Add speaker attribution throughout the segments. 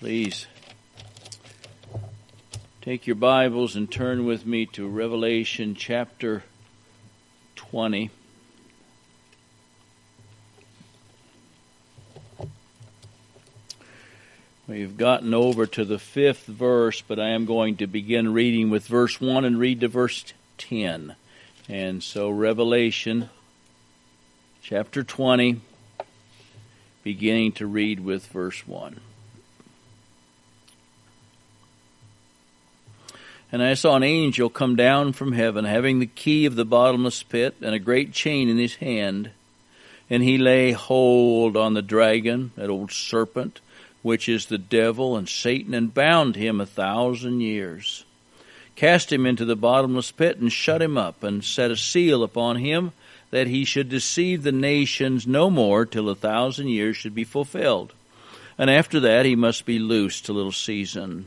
Speaker 1: Please take your Bibles and turn with me to Revelation chapter 20. We've gotten over to the fifth verse, but I am going to begin reading with verse 1 and read to verse 10. And so, Revelation chapter 20, beginning to read with verse 1. And I saw an angel come down from heaven, having the key of the bottomless pit and a great chain in his hand. And he lay hold on the dragon, that old serpent, which is the devil and Satan, and bound him a thousand years. Cast him into the bottomless pit, and shut him up, and set a seal upon him, that he should deceive the nations no more till a thousand years should be fulfilled. And after that he must be loosed a little season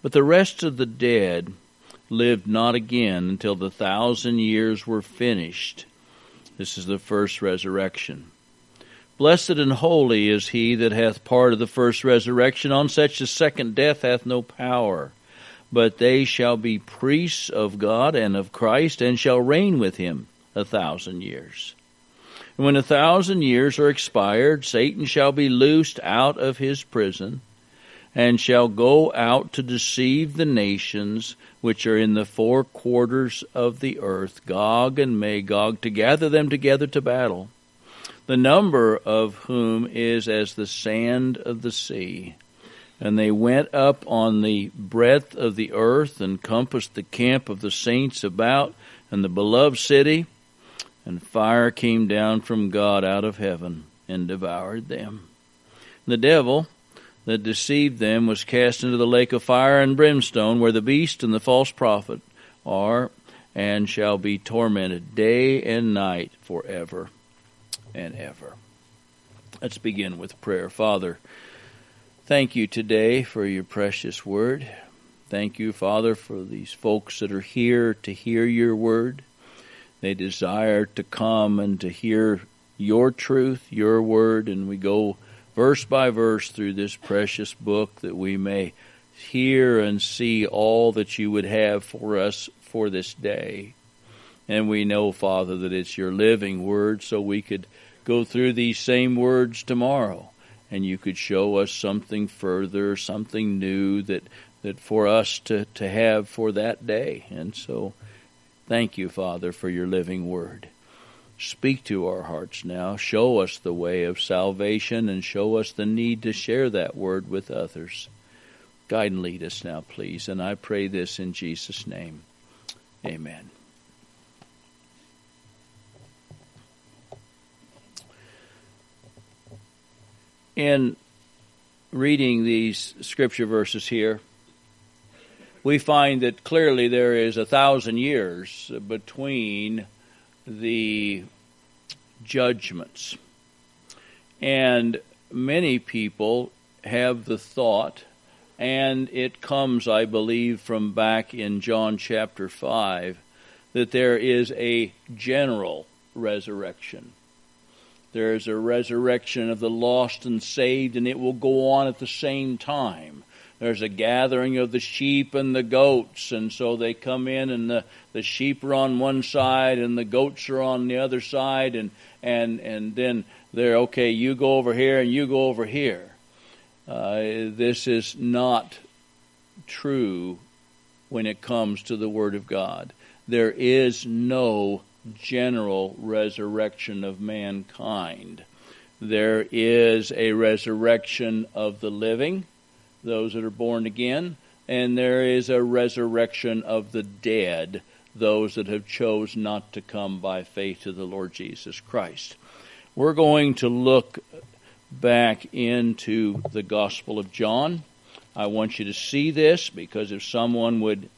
Speaker 1: But the rest of the dead lived not again until the thousand years were finished. This is the first resurrection. Blessed and holy is he that hath part of the first resurrection. On such the second death hath no power. But they shall be priests of God and of Christ, and shall reign with him a thousand years. And when a thousand years are expired, Satan shall be loosed out of his prison and shall go out to deceive the nations which are in the four quarters of the earth, Gog and Magog, to gather them together to battle, the number of whom is as the sand of the sea. And they went up on the breadth of the earth and compassed the camp of the saints about and the beloved city, and fire came down from God out of heaven and devoured them. The devil that deceived them was cast into the lake of fire and brimstone, where the beast and the false prophet are, and shall be tormented day and night forever and ever. Let's begin with prayer. Father, thank you today for your precious word. Thank you, Father, for these folks that are here to hear your word. They desire to come and to hear your truth, your word, and we go verse by verse through this precious book that we may hear and see all that you would have for us for this day. And we know, Father, that it's your living word, so we could go through these same words tomorrow, and you could show us something further, something new that that for us to, to have for that day. And so thank you, Father, for your living word. Speak to our hearts now. Show us the way of salvation and show us the need to share that word with others. Guide and lead us now, please. And I pray this in Jesus' name. Amen. In reading these scripture verses here, we find that clearly there is a thousand years between the judgments. And many people have the thought, and it comes, I believe, from back in John chapter 5, that there is a general resurrection. There is a resurrection of the lost and saved, and it will go on at the same time there's a gathering of the sheep and the goats, and so they come in, and the, the sheep are on one side, and the goats are on the other side, and and and then they're okay. You go over here, and you go over here. Uh, this is not true when it comes to the Word of God. There is no general resurrection of mankind. There is a resurrection of the living those that are born again, and there is a resurrection of the dead, those that have chose not to come by faith to the Lord Jesus Christ. We're going to look back into the Gospel of John. I want you to see this because if someone would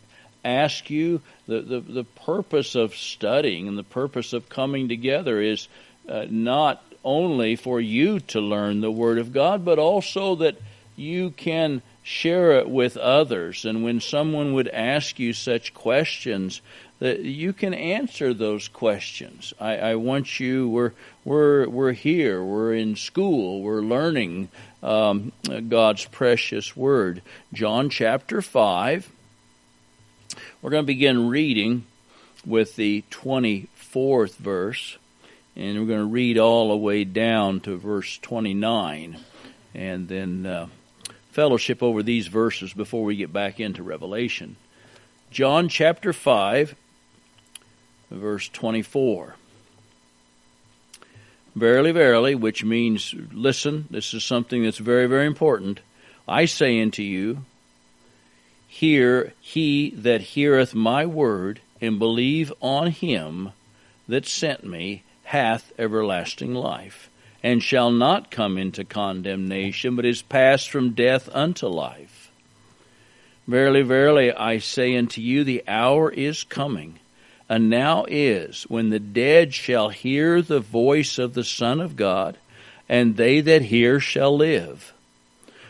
Speaker 1: ask you, the, the, the purpose of studying and the purpose of coming together is uh, not only for you to learn the Word of God, but also that you can share it with others. And when someone would ask you such questions, that you can answer those questions. I, I want you. We're we're we're here. We're in school. We're learning um, God's precious Word. John chapter five. We're going to begin reading with the twenty fourth verse, and we're going to read all the way down to verse twenty nine, and then. Uh, fellowship over these verses before we get back into Revelation. John chapter 5, verse 24. Verily, verily, which means, listen, this is something that's very, very important. I say unto you, Hear he that heareth my word, and believe on him that sent me, hath everlasting life, and shall not come into condemnation, but is passed from death unto life. Verily, verily, I say unto you, the hour is coming and now is when the dead shall hear the voice of the Son of God, and they that hear shall live.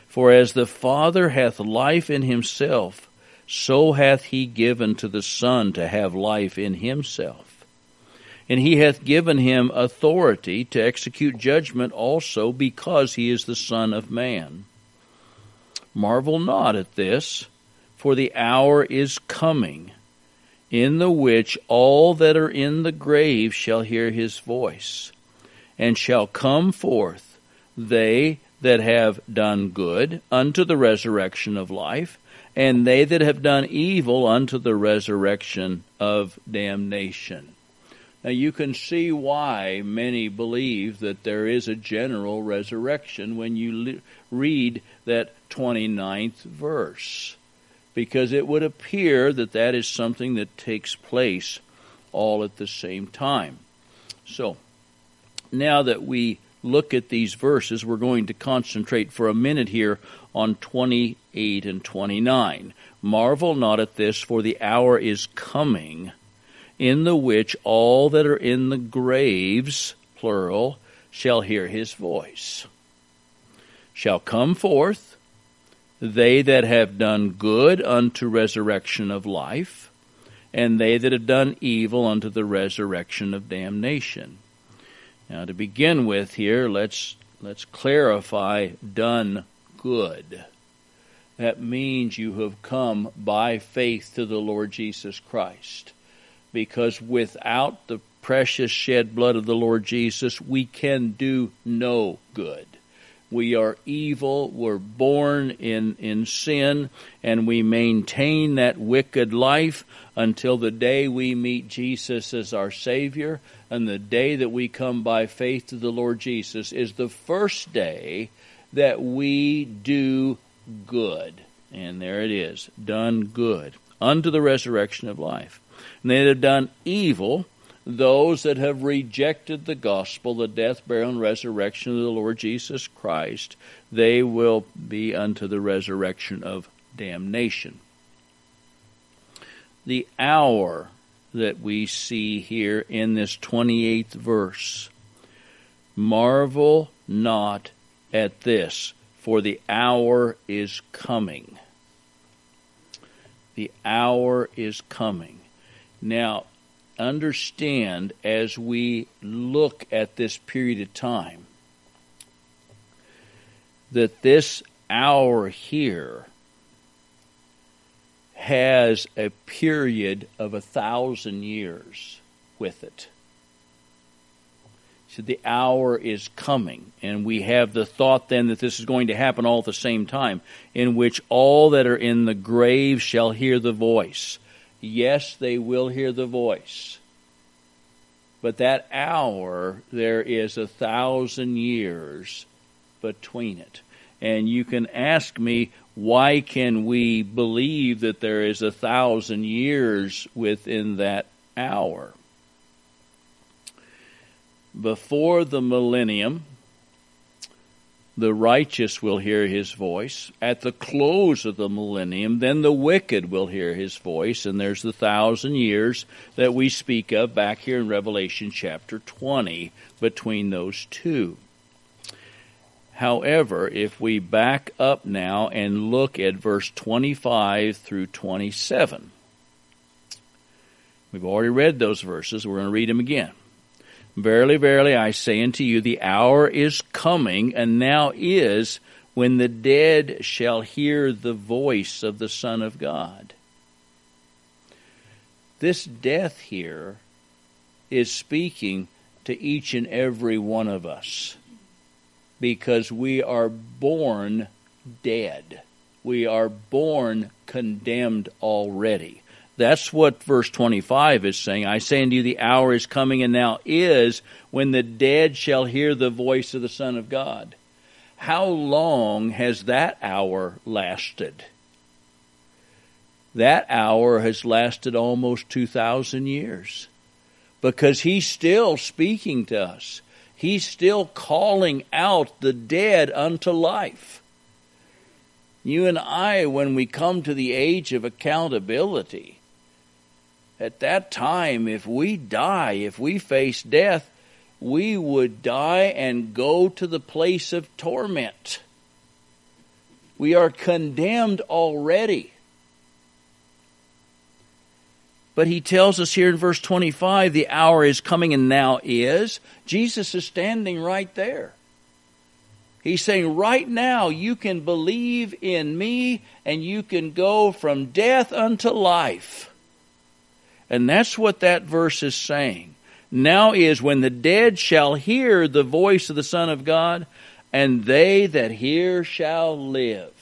Speaker 1: For as the Father hath life in himself, so hath he given to the Son to have life in himself. And he hath given him authority to execute judgment also, because he is the Son of Man. Marvel not at this, for the hour is coming in the which all that are in the grave shall hear his voice, and shall come forth, they that have done good unto the resurrection of life, and they that have done evil unto the resurrection of damnation. Now you can see why many believe that there is a general resurrection when you read that 29th verse because it would appear that that is something that takes place all at the same time. So, now that we look at these verses, we're going to concentrate for a minute here on 28 and 29. Marvel not at this, for the hour is coming in the which all that are in the graves, plural, shall hear his voice, shall come forth they that have done good unto resurrection of life, and they that have done evil unto the resurrection of damnation. Now to begin with here, let's let's clarify done good. That means you have come by faith to the Lord Jesus Christ. Because without the precious shed blood of the Lord Jesus, we can do no good. We are evil. We're born in, in sin and we maintain that wicked life until the day we meet Jesus as our Savior. And the day that we come by faith to the Lord Jesus is the first day that we do good. And there it is, done good, unto the resurrection of life. And they have done evil, those that have rejected the gospel, the death, burial, and resurrection of the Lord Jesus Christ, they will be unto the resurrection of damnation. The hour that we see here in this 28th verse marvel not at this, for the hour is coming. The hour is coming. Now, understand as we look at this period of time that this hour here has a period of a thousand years with it. So the hour is coming, and we have the thought then that this is going to happen all at the same time, in which all that are in the grave shall hear the voice yes, they will hear the voice. But that hour, there is a thousand years between it. And you can ask me, why can we believe that there is a thousand years within that hour? Before the millennium, the righteous will hear his voice. At the close of the millennium, then the wicked will hear his voice. And there's the thousand years that we speak of back here in Revelation chapter 20 between those two. However, if we back up now and look at verse 25 through 27, we've already read those verses. We're going to read them again. Verily, verily, I say unto you, the hour is coming, and now is, when the dead shall hear the voice of the Son of God. This death here is speaking to each and every one of us because we are born dead. We are born condemned already. That's what verse 25 is saying. I say unto you, the hour is coming and now is when the dead shall hear the voice of the Son of God. How long has that hour lasted? That hour has lasted almost 2,000 years because he's still speaking to us. He's still calling out the dead unto life. You and I, when we come to the age of accountability, at that time, if we die, if we face death, we would die and go to the place of torment. We are condemned already. But he tells us here in verse 25 the hour is coming and now is. Jesus is standing right there. He's saying, right now you can believe in me and you can go from death unto life. And that's what that verse is saying. Now is when the dead shall hear the voice of the Son of God, and they that hear shall live.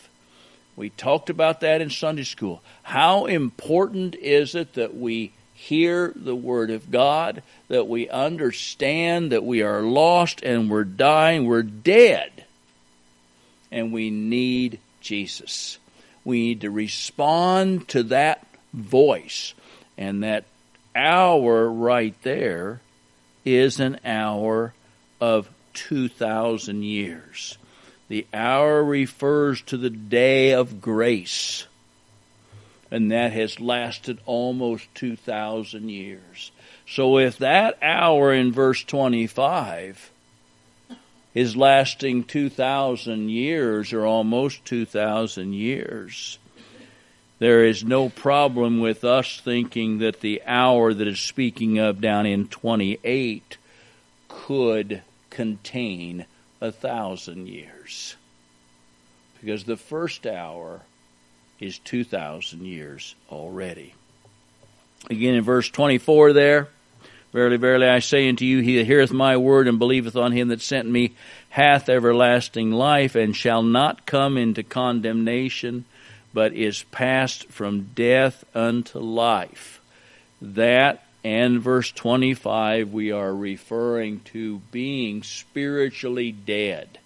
Speaker 1: We talked about that in Sunday school. How important is it that we hear the Word of God, that we understand that we are lost and we're dying, we're dead, and we need Jesus. We need to respond to that voice. And that hour right there is an hour of 2,000 years. The hour refers to the day of grace, and that has lasted almost 2,000 years. So if that hour in verse 25 is lasting 2,000 years or almost 2,000 years, there is no problem with us thinking that the hour that is speaking of down in 28 could contain a thousand years. Because the first hour is 2,000 years already. Again in verse 24 there, Verily, verily, I say unto you, he that heareth my word and believeth on him that sent me hath everlasting life, and shall not come into condemnation, but is passed from death unto life. That and verse 25, we are referring to being spiritually dead.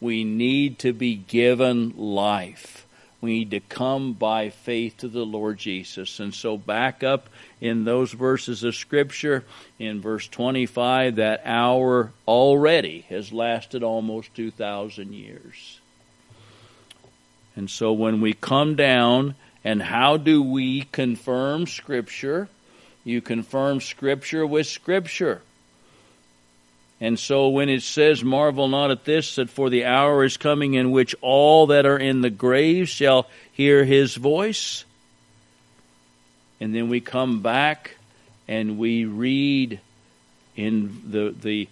Speaker 1: We need to be given life. We need to come by faith to the Lord Jesus. And so, back up in those verses of Scripture, in verse 25, that hour already has lasted almost 2,000 years. And so when we come down, and how do we confirm Scripture? You confirm Scripture with Scripture. And so when it says, Marvel not at this, that for the hour is coming in which all that are in the grave shall hear his voice. And then we come back and we read in the, the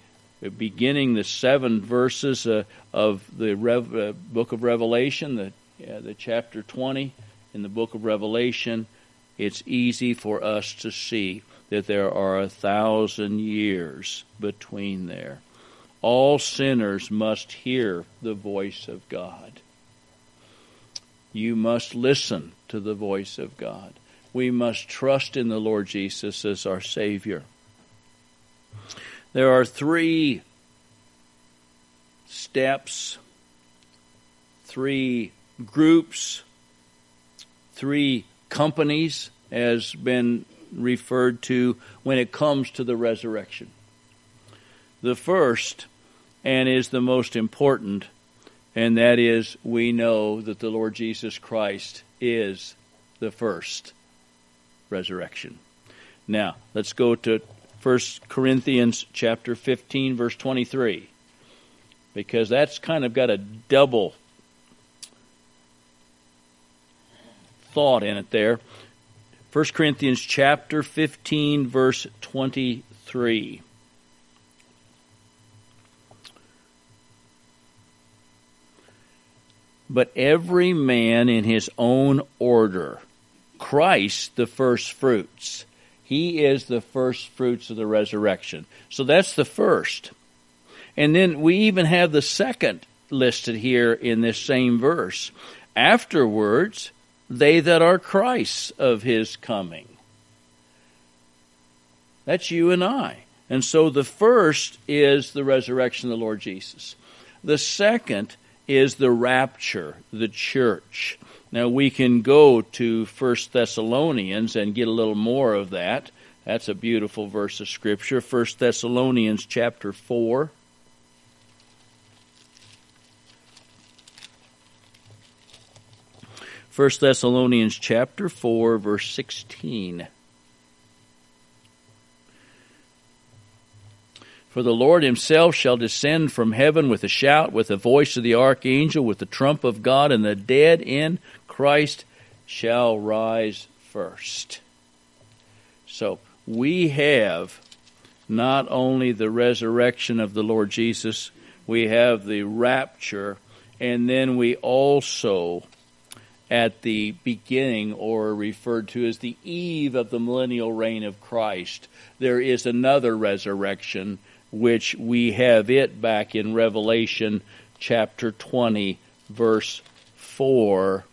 Speaker 1: beginning the seven verses uh, of the Rev, uh, book of Revelation, the the chapter 20 in the book of Revelation, it's easy for us to see that there are a thousand years between there. All sinners must hear the voice of God. You must listen to the voice of God. We must trust in the Lord Jesus as our Savior. There are three steps, three groups, three companies, has been referred to when it comes to the resurrection. The first, and is the most important, and that is we know that the Lord Jesus Christ is the first resurrection. Now, let's go to 1 Corinthians chapter 15 verse 23 because that's kind of got a double thought in it there. 1 Corinthians chapter 15 verse 23. But every man in his own order. Christ the first fruits. He is the first fruits of the resurrection. So that's the first. And then we even have the second listed here in this same verse. Afterwards, they that are Christ's of his coming. That's you and I. And so the first is the resurrection of the Lord Jesus. The second is the rapture, the church. Now we can go to First Thessalonians and get a little more of that. That's a beautiful verse of scripture. First Thessalonians chapter 4. First Thessalonians chapter 4 verse 16. For the Lord himself shall descend from heaven with a shout, with the voice of the archangel, with the trump of God, and the dead in Christ shall rise first. So we have not only the resurrection of the Lord Jesus, we have the rapture, and then we also at the beginning or referred to as the eve of the millennial reign of Christ. There is another resurrection, which we have it back in Revelation chapter 20, verse 4.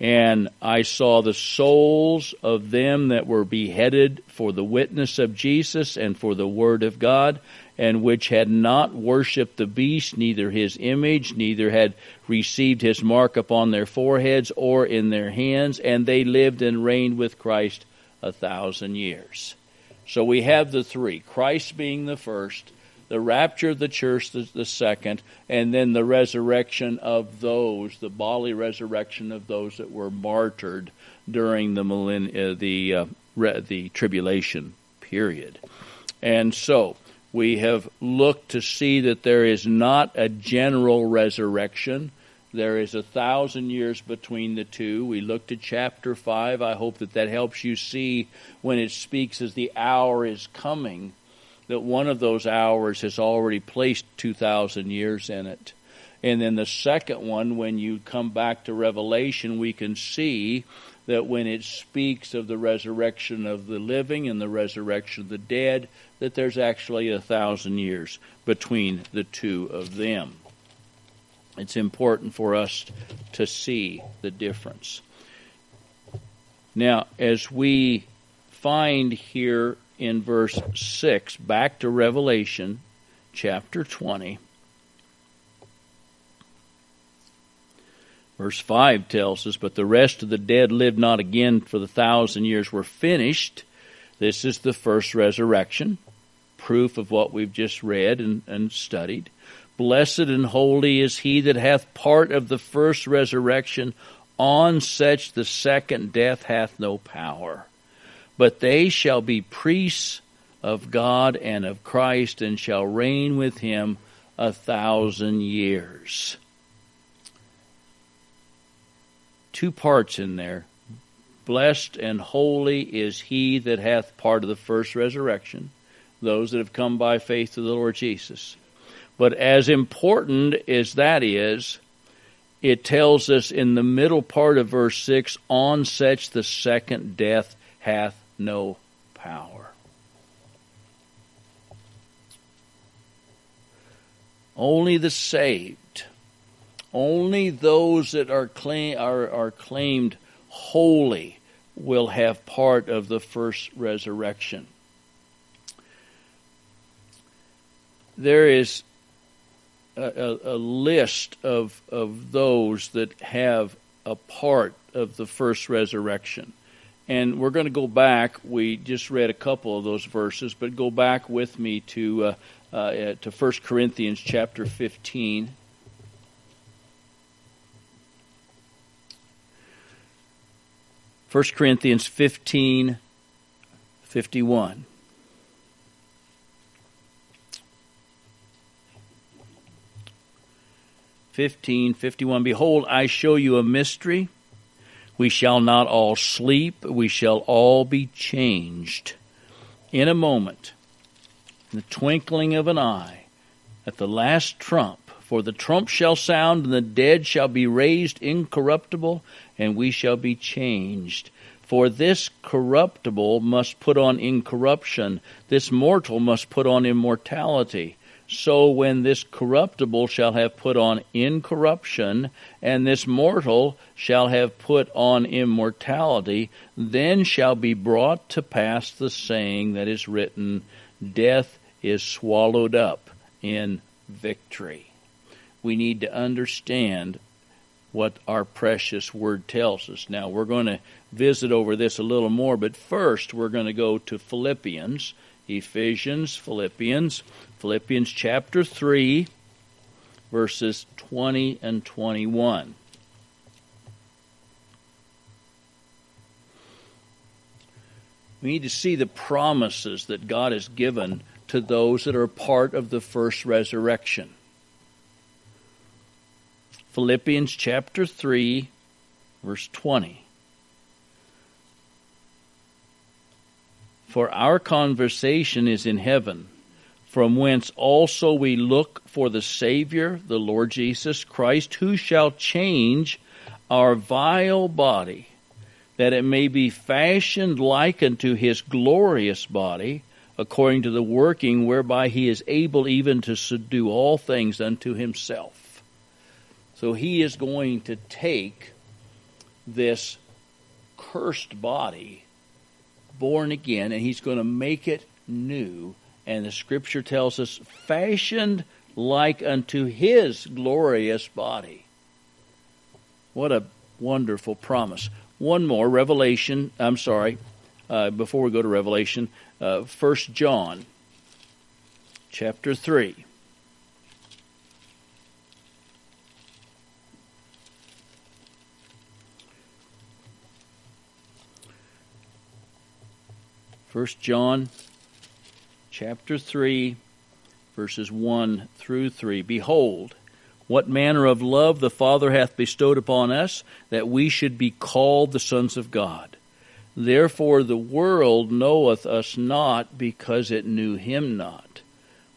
Speaker 1: And I saw the souls of them that were beheaded for the witness of Jesus and for the word of God, and which had not worshipped the beast, neither his image, neither had received his mark upon their foreheads or in their hands, and they lived and reigned with Christ a thousand years. So we have the three Christ being the first, the rapture of the church the, the second, and then the resurrection of those, the bodily resurrection of those that were martyred during the millenn- uh, the uh, re- the tribulation period. And so we have looked to see that there is not a general resurrection. There is a thousand years between the two. We looked at chapter 5. I hope that that helps you see when it speaks as the hour is coming, that one of those hours has already placed 2,000 years in it. And then the second one, when you come back to Revelation, we can see that when it speaks of the resurrection of the living and the resurrection of the dead, that there's actually a thousand years between the two of them. It's important for us to see the difference. Now, as we find here in verse 6, back to Revelation chapter 20, Verse 5 tells us, But the rest of the dead lived not again, for the thousand years were finished. This is the first resurrection, proof of what we've just read and, and studied. Blessed and holy is he that hath part of the first resurrection. On such the second death hath no power. But they shall be priests of God and of Christ, and shall reign with him a thousand years. Two parts in there. Blessed and holy is he that hath part of the first resurrection, those that have come by faith to the Lord Jesus. But as important as that is, it tells us in the middle part of verse 6 on such the second death hath no power. Only the saved, only those that are, claim, are, are claimed holy will have part of the first resurrection. There is a, a, list of of those that have a part of the first resurrection. And we're going to go back. We just read a couple of those verses, but go back with me to uh, uh, eh, to 1 Corinthians chapter 15. First Corinthians 15 51. Fifteen fifty one. Behold, I show you a mystery we shall not all sleep, we shall all be changed in a moment, in the twinkling of an eye, at the last trump. For the trump shall sound, and the dead shall be raised incorruptible, and we shall be changed. For this corruptible must put on incorruption, this mortal must put on immortality. So when this corruptible shall have put on incorruption, and this mortal shall have put on immortality, then shall be brought to pass the saying that is written, Death is swallowed up in victory we need to understand what our precious word tells us. Now, we're going to visit over this a little more, but first we're going to go to Philippians, Ephesians, Philippians, Philippians chapter 3, verses 20 and 21. We need to see the promises that God has given to those that are part of the first resurrection. Philippians chapter 3, verse 20. For our conversation is in heaven, from whence also we look for the Savior, the Lord Jesus Christ, who shall change our vile body, that it may be fashioned like unto his glorious body, according to the working whereby he is able even to subdue all things unto himself. So he is going to take this cursed body, born again, and he's going to make it new. And the scripture tells us, fashioned like unto his glorious body. What a wonderful promise. One more, Revelation, I'm sorry, uh, before we go to Revelation, uh, 1 John chapter 3. First John chapter 3 verses 1 through 3 Behold what manner of love the Father hath bestowed upon us that we should be called the sons of God. Therefore the world knoweth us not because it knew him not.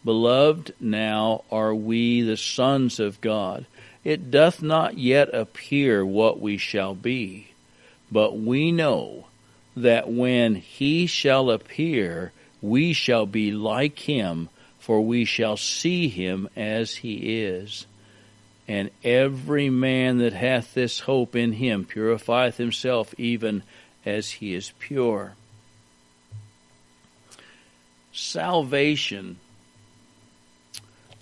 Speaker 1: Beloved now are we the sons of God. It doth not yet appear what we shall be but we know that when he shall appear, we shall be like him, for we shall see him as he is. And every man that hath this hope in him purifieth himself even as he is pure. Salvation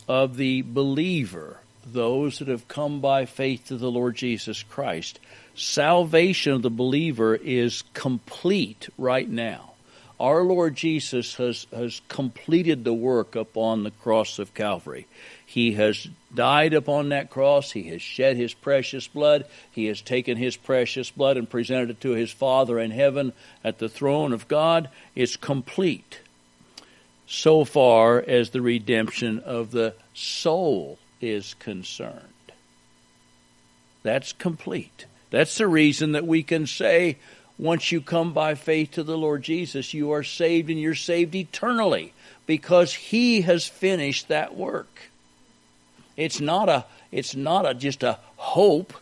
Speaker 1: of the believer, those that have come by faith to the Lord Jesus Christ, salvation of the believer is complete right now. Our Lord Jesus has, has completed the work upon the cross of Calvary. He has died upon that cross. He has shed his precious blood. He has taken his precious blood and presented it to his Father in heaven at the throne of God. It's complete so far as the redemption of the soul is concerned. That's complete. That's the reason that we can say, once you come by faith to the Lord Jesus, you are saved and you're saved eternally because He has finished that work. It's not a, it's not a, just a hope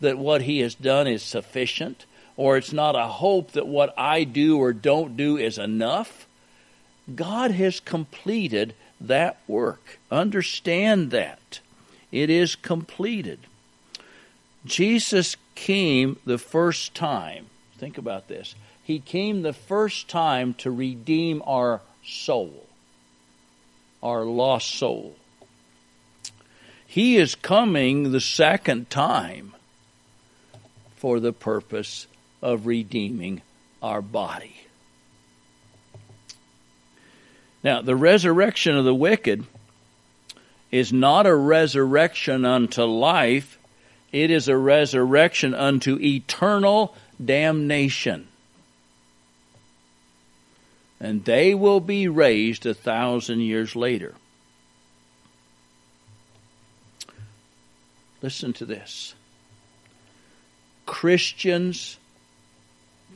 Speaker 1: that what He has done is sufficient, or it's not a hope that what I do or don't do is enough. God has completed that work. Understand that. It is completed. Jesus came the first time. Think about this. He came the first time to redeem our soul, our lost soul. He is coming the second time for the purpose of redeeming our body. Now, the resurrection of the wicked is not a resurrection unto life it is a resurrection unto eternal damnation. And they will be raised a thousand years later. Listen to this. Christians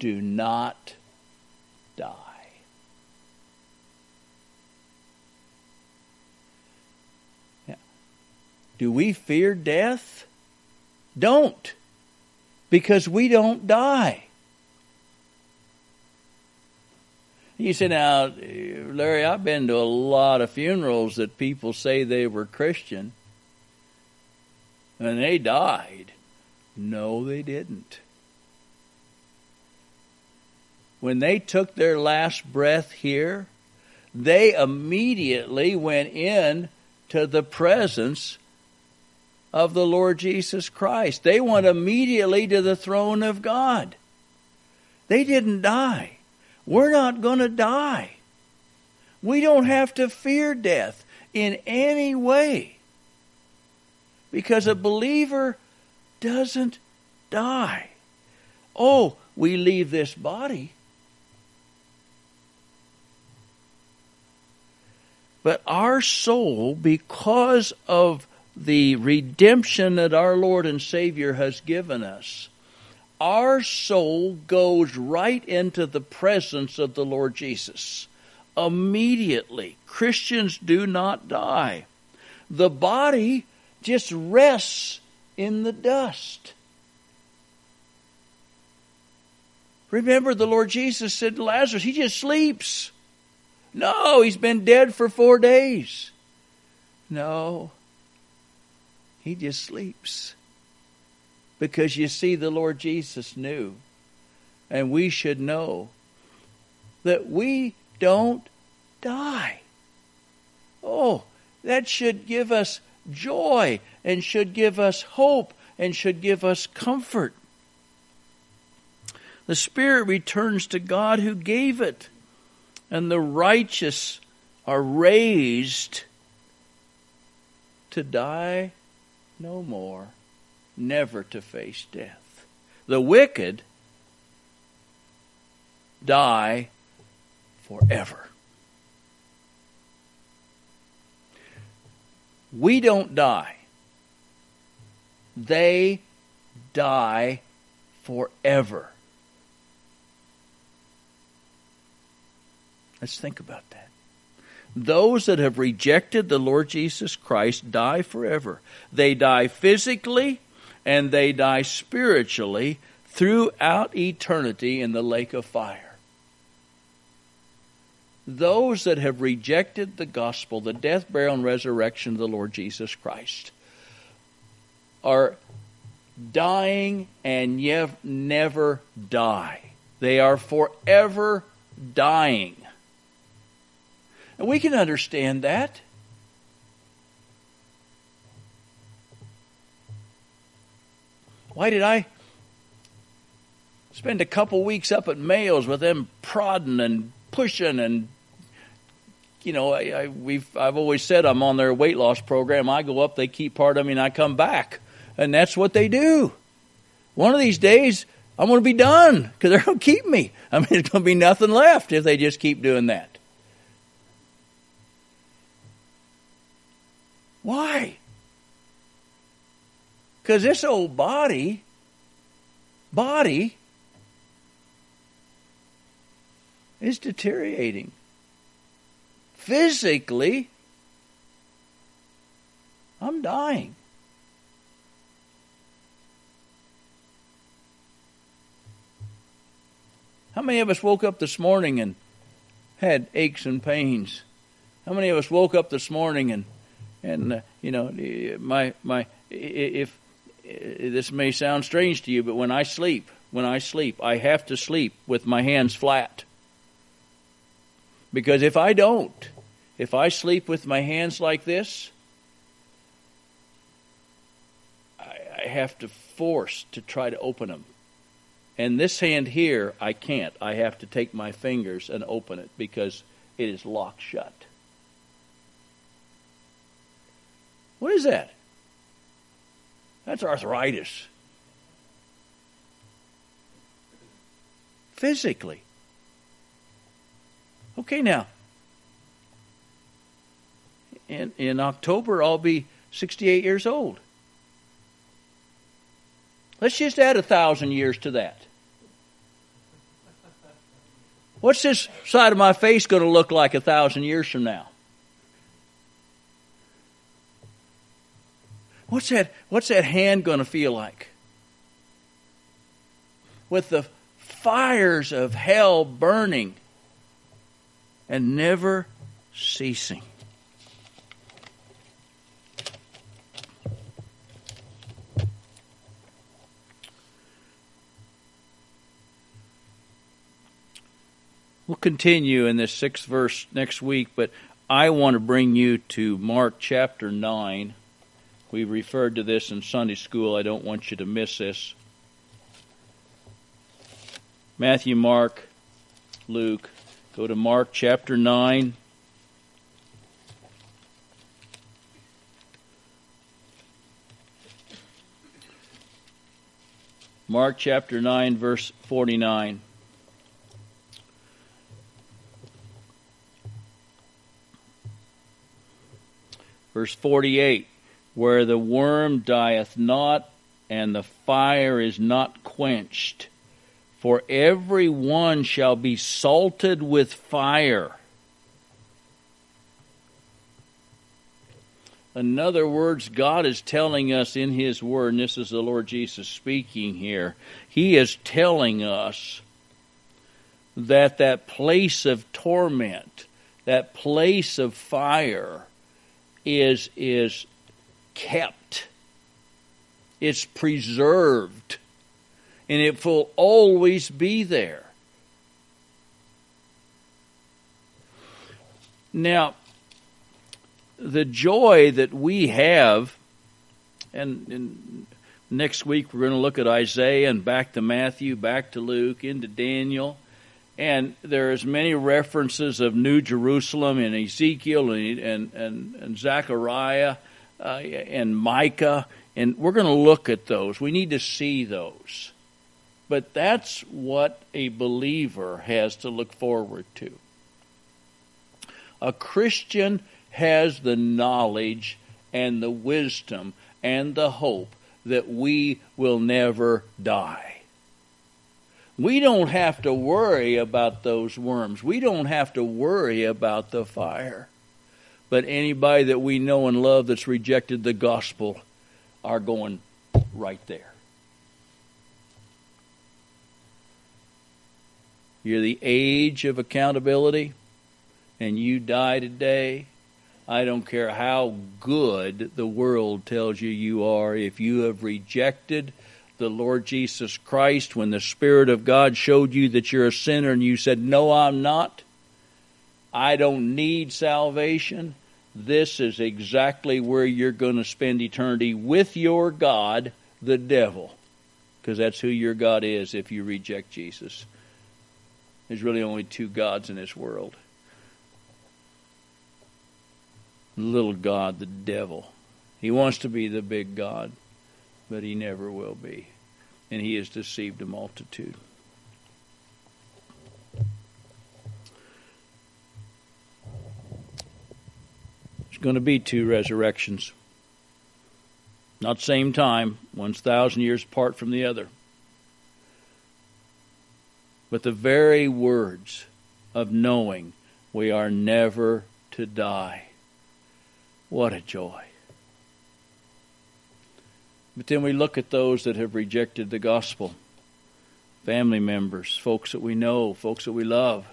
Speaker 1: do not Do we fear death? Don't. Because we don't die. You say, now, Larry, I've been to a lot of funerals that people say they were Christian and they died. No, they didn't. When they took their last breath here, they immediately went in to the presence of the Lord Jesus Christ. They went immediately to the throne of God. They didn't die. We're not going to die. We don't have to fear death in any way because a believer doesn't die. Oh, we leave this body. But our soul, because of the redemption that our Lord and Savior has given us, our soul goes right into the presence of the Lord Jesus. Immediately. Christians do not die. The body just rests in the dust. Remember, the Lord Jesus said to Lazarus, he just sleeps. No, he's been dead for four days. No, he just sleeps. Because you see, the Lord Jesus knew, and we should know, that we don't die. Oh, that should give us joy and should give us hope and should give us comfort. The Spirit returns to God who gave it, and the righteous are raised to die no more, never to face death. The wicked die forever. We don't die. They die forever. Let's think about that. Those that have rejected the Lord Jesus Christ die forever. They die physically and they die spiritually throughout eternity in the lake of fire those that have rejected the gospel, the death, burial, and resurrection of the Lord Jesus Christ, are dying and yev- never die. They are forever dying. And we can understand that. Why did I spend a couple weeks up at Mayo's with them prodding and pushing and you know, I, I, we've I've always said I'm on their weight loss program. I go up, they keep part of me, and I come back, and that's what they do. One of these days, I'm going to be done because they're going to keep me. I mean, there's going to be nothing left if they just keep doing that. Why? Because this old body, body, is deteriorating physically, I'm dying. How many of us woke up this morning and had aches and pains? How many of us woke up this morning and and uh, you know my my if this may sound strange to you, but when I sleep, when I sleep, I have to sleep with my hands flat. Because if I don't, if I sleep with my hands like this, I, I have to force to try to open them. And this hand here, I can't. I have to take my fingers and open it because it is locked shut. What is that? That's arthritis. physically. Okay, now, in, in October, I'll be 68 years old. Let's just add a thousand years to that. What's this side of my face going to look like a thousand years from now? What's that, what's that hand going to feel like? With the fires of hell burning and never ceasing. We'll continue in this sixth verse next week, but I want to bring you to Mark chapter 9. We referred to this in Sunday school. I don't want you to miss this. Matthew, Mark, Luke. Go to Mark chapter 9. Mark chapter 9, verse 49. Verse 48 Where the worm dieth not, and the fire is not quenched, for every one shall be salted with fire. In other words, God is telling us in His Word, and this is the Lord Jesus speaking here, He is telling us that that place of torment, that place of fire, is is kept. It's preserved. And it will always be there. Now, the joy that we have, and, and next week we're going to look at Isaiah and back to Matthew, back to Luke, into Daniel and there's many references of New Jerusalem in Ezekiel and and and, and Zechariah Uh, and Micah, and we're going to look at those. We need to see those, but that's what a believer has to look forward to. A Christian has the knowledge and the wisdom and the hope that we will never die. We don't have to worry about those worms. We don't have to worry about the fire. But anybody that we know and love that's rejected the gospel are going right there. You're the age of accountability, and you die today. I don't care how good the world tells you you are. If you have rejected the Lord Jesus Christ, when the Spirit of God showed you that you're a sinner and you said, No, I'm not, I don't need salvation, this is exactly where you're going to spend eternity with your God, the devil. Because that's who your God is if you reject Jesus. There's really only two gods in this world little God, the devil. He wants to be the big God but he never will be. And he has deceived a multitude. Going to be two resurrections. Not same time, one's thousand years apart from the other. But the very words of knowing we are never to die. What a joy. But then we look at those that have rejected the gospel family members, folks that we know, folks that we love.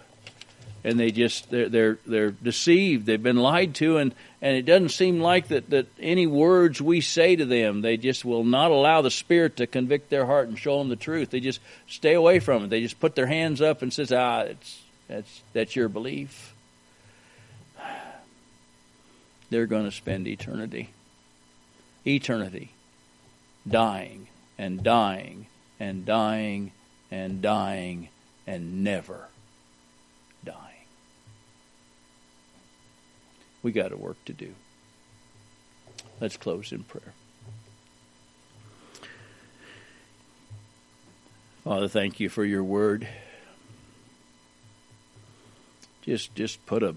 Speaker 1: And they just they're they're they're deceived. They've been lied to, and and it doesn't seem like that that any words we say to them, they just will not allow the Spirit to convict their heart and show them the truth. They just stay away from it. They just put their hands up and says, "Ah, it's that's that's your belief." They're going to spend eternity, eternity dying and dying and dying and dying and never dying. We got a work to do. Let's close in prayer. Father, thank you for your word. just just put a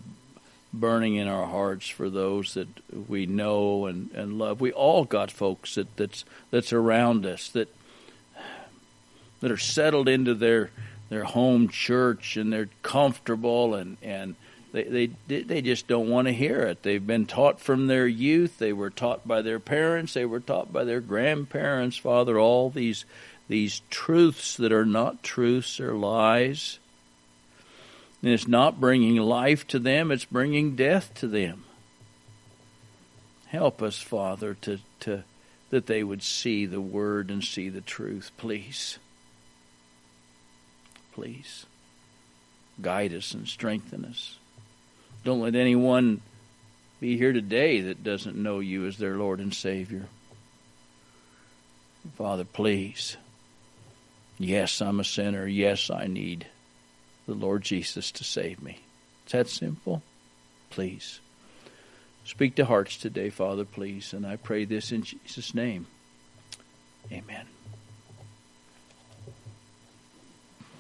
Speaker 1: burning in our hearts for those that we know and, and love. We all got folks that, that's that's around us that that are settled into their their home church and they're comfortable and and they they they just don't want to hear it. They've been taught from their youth. They were taught by their parents. They were taught by their grandparents. Father, all these these truths that are not truths are lies. And it's not bringing life to them, it's bringing death to them. Help us, Father, to, to that they would see the word and see the truth, please. Please. Guide us and strengthen us. Don't let anyone be here today that doesn't know you as their Lord and Savior. Father, please. Yes, I'm a sinner. Yes, I need the Lord Jesus to save me. It's that simple. Please. Speak to hearts today, Father, please. And I pray this in Jesus' name. Amen.